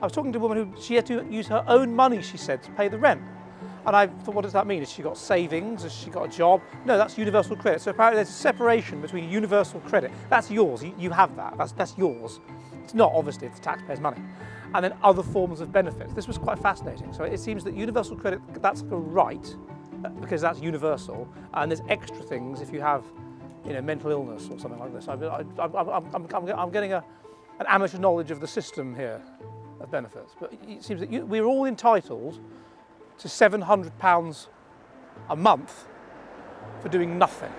I was talking to a woman who she had to use her own money, she said, to pay the rent. And I thought, what does that mean? Has she got savings? Has she got a job? No, that's universal credit. So apparently there's a separation between universal credit. That's yours. You, have that. That's, that's yours. It's not, obviously, it's the taxpayers' money. And then other forms of benefits. This was quite fascinating. So it seems that universal credit, that's a right, uh, because that's universal. And there's extra things if you have, you know, mental illness or something like this. I, I'm getting a, an amateur knowledge of the system here of benefits. But it seems that you, we're all entitled to £700 a month for doing nothing.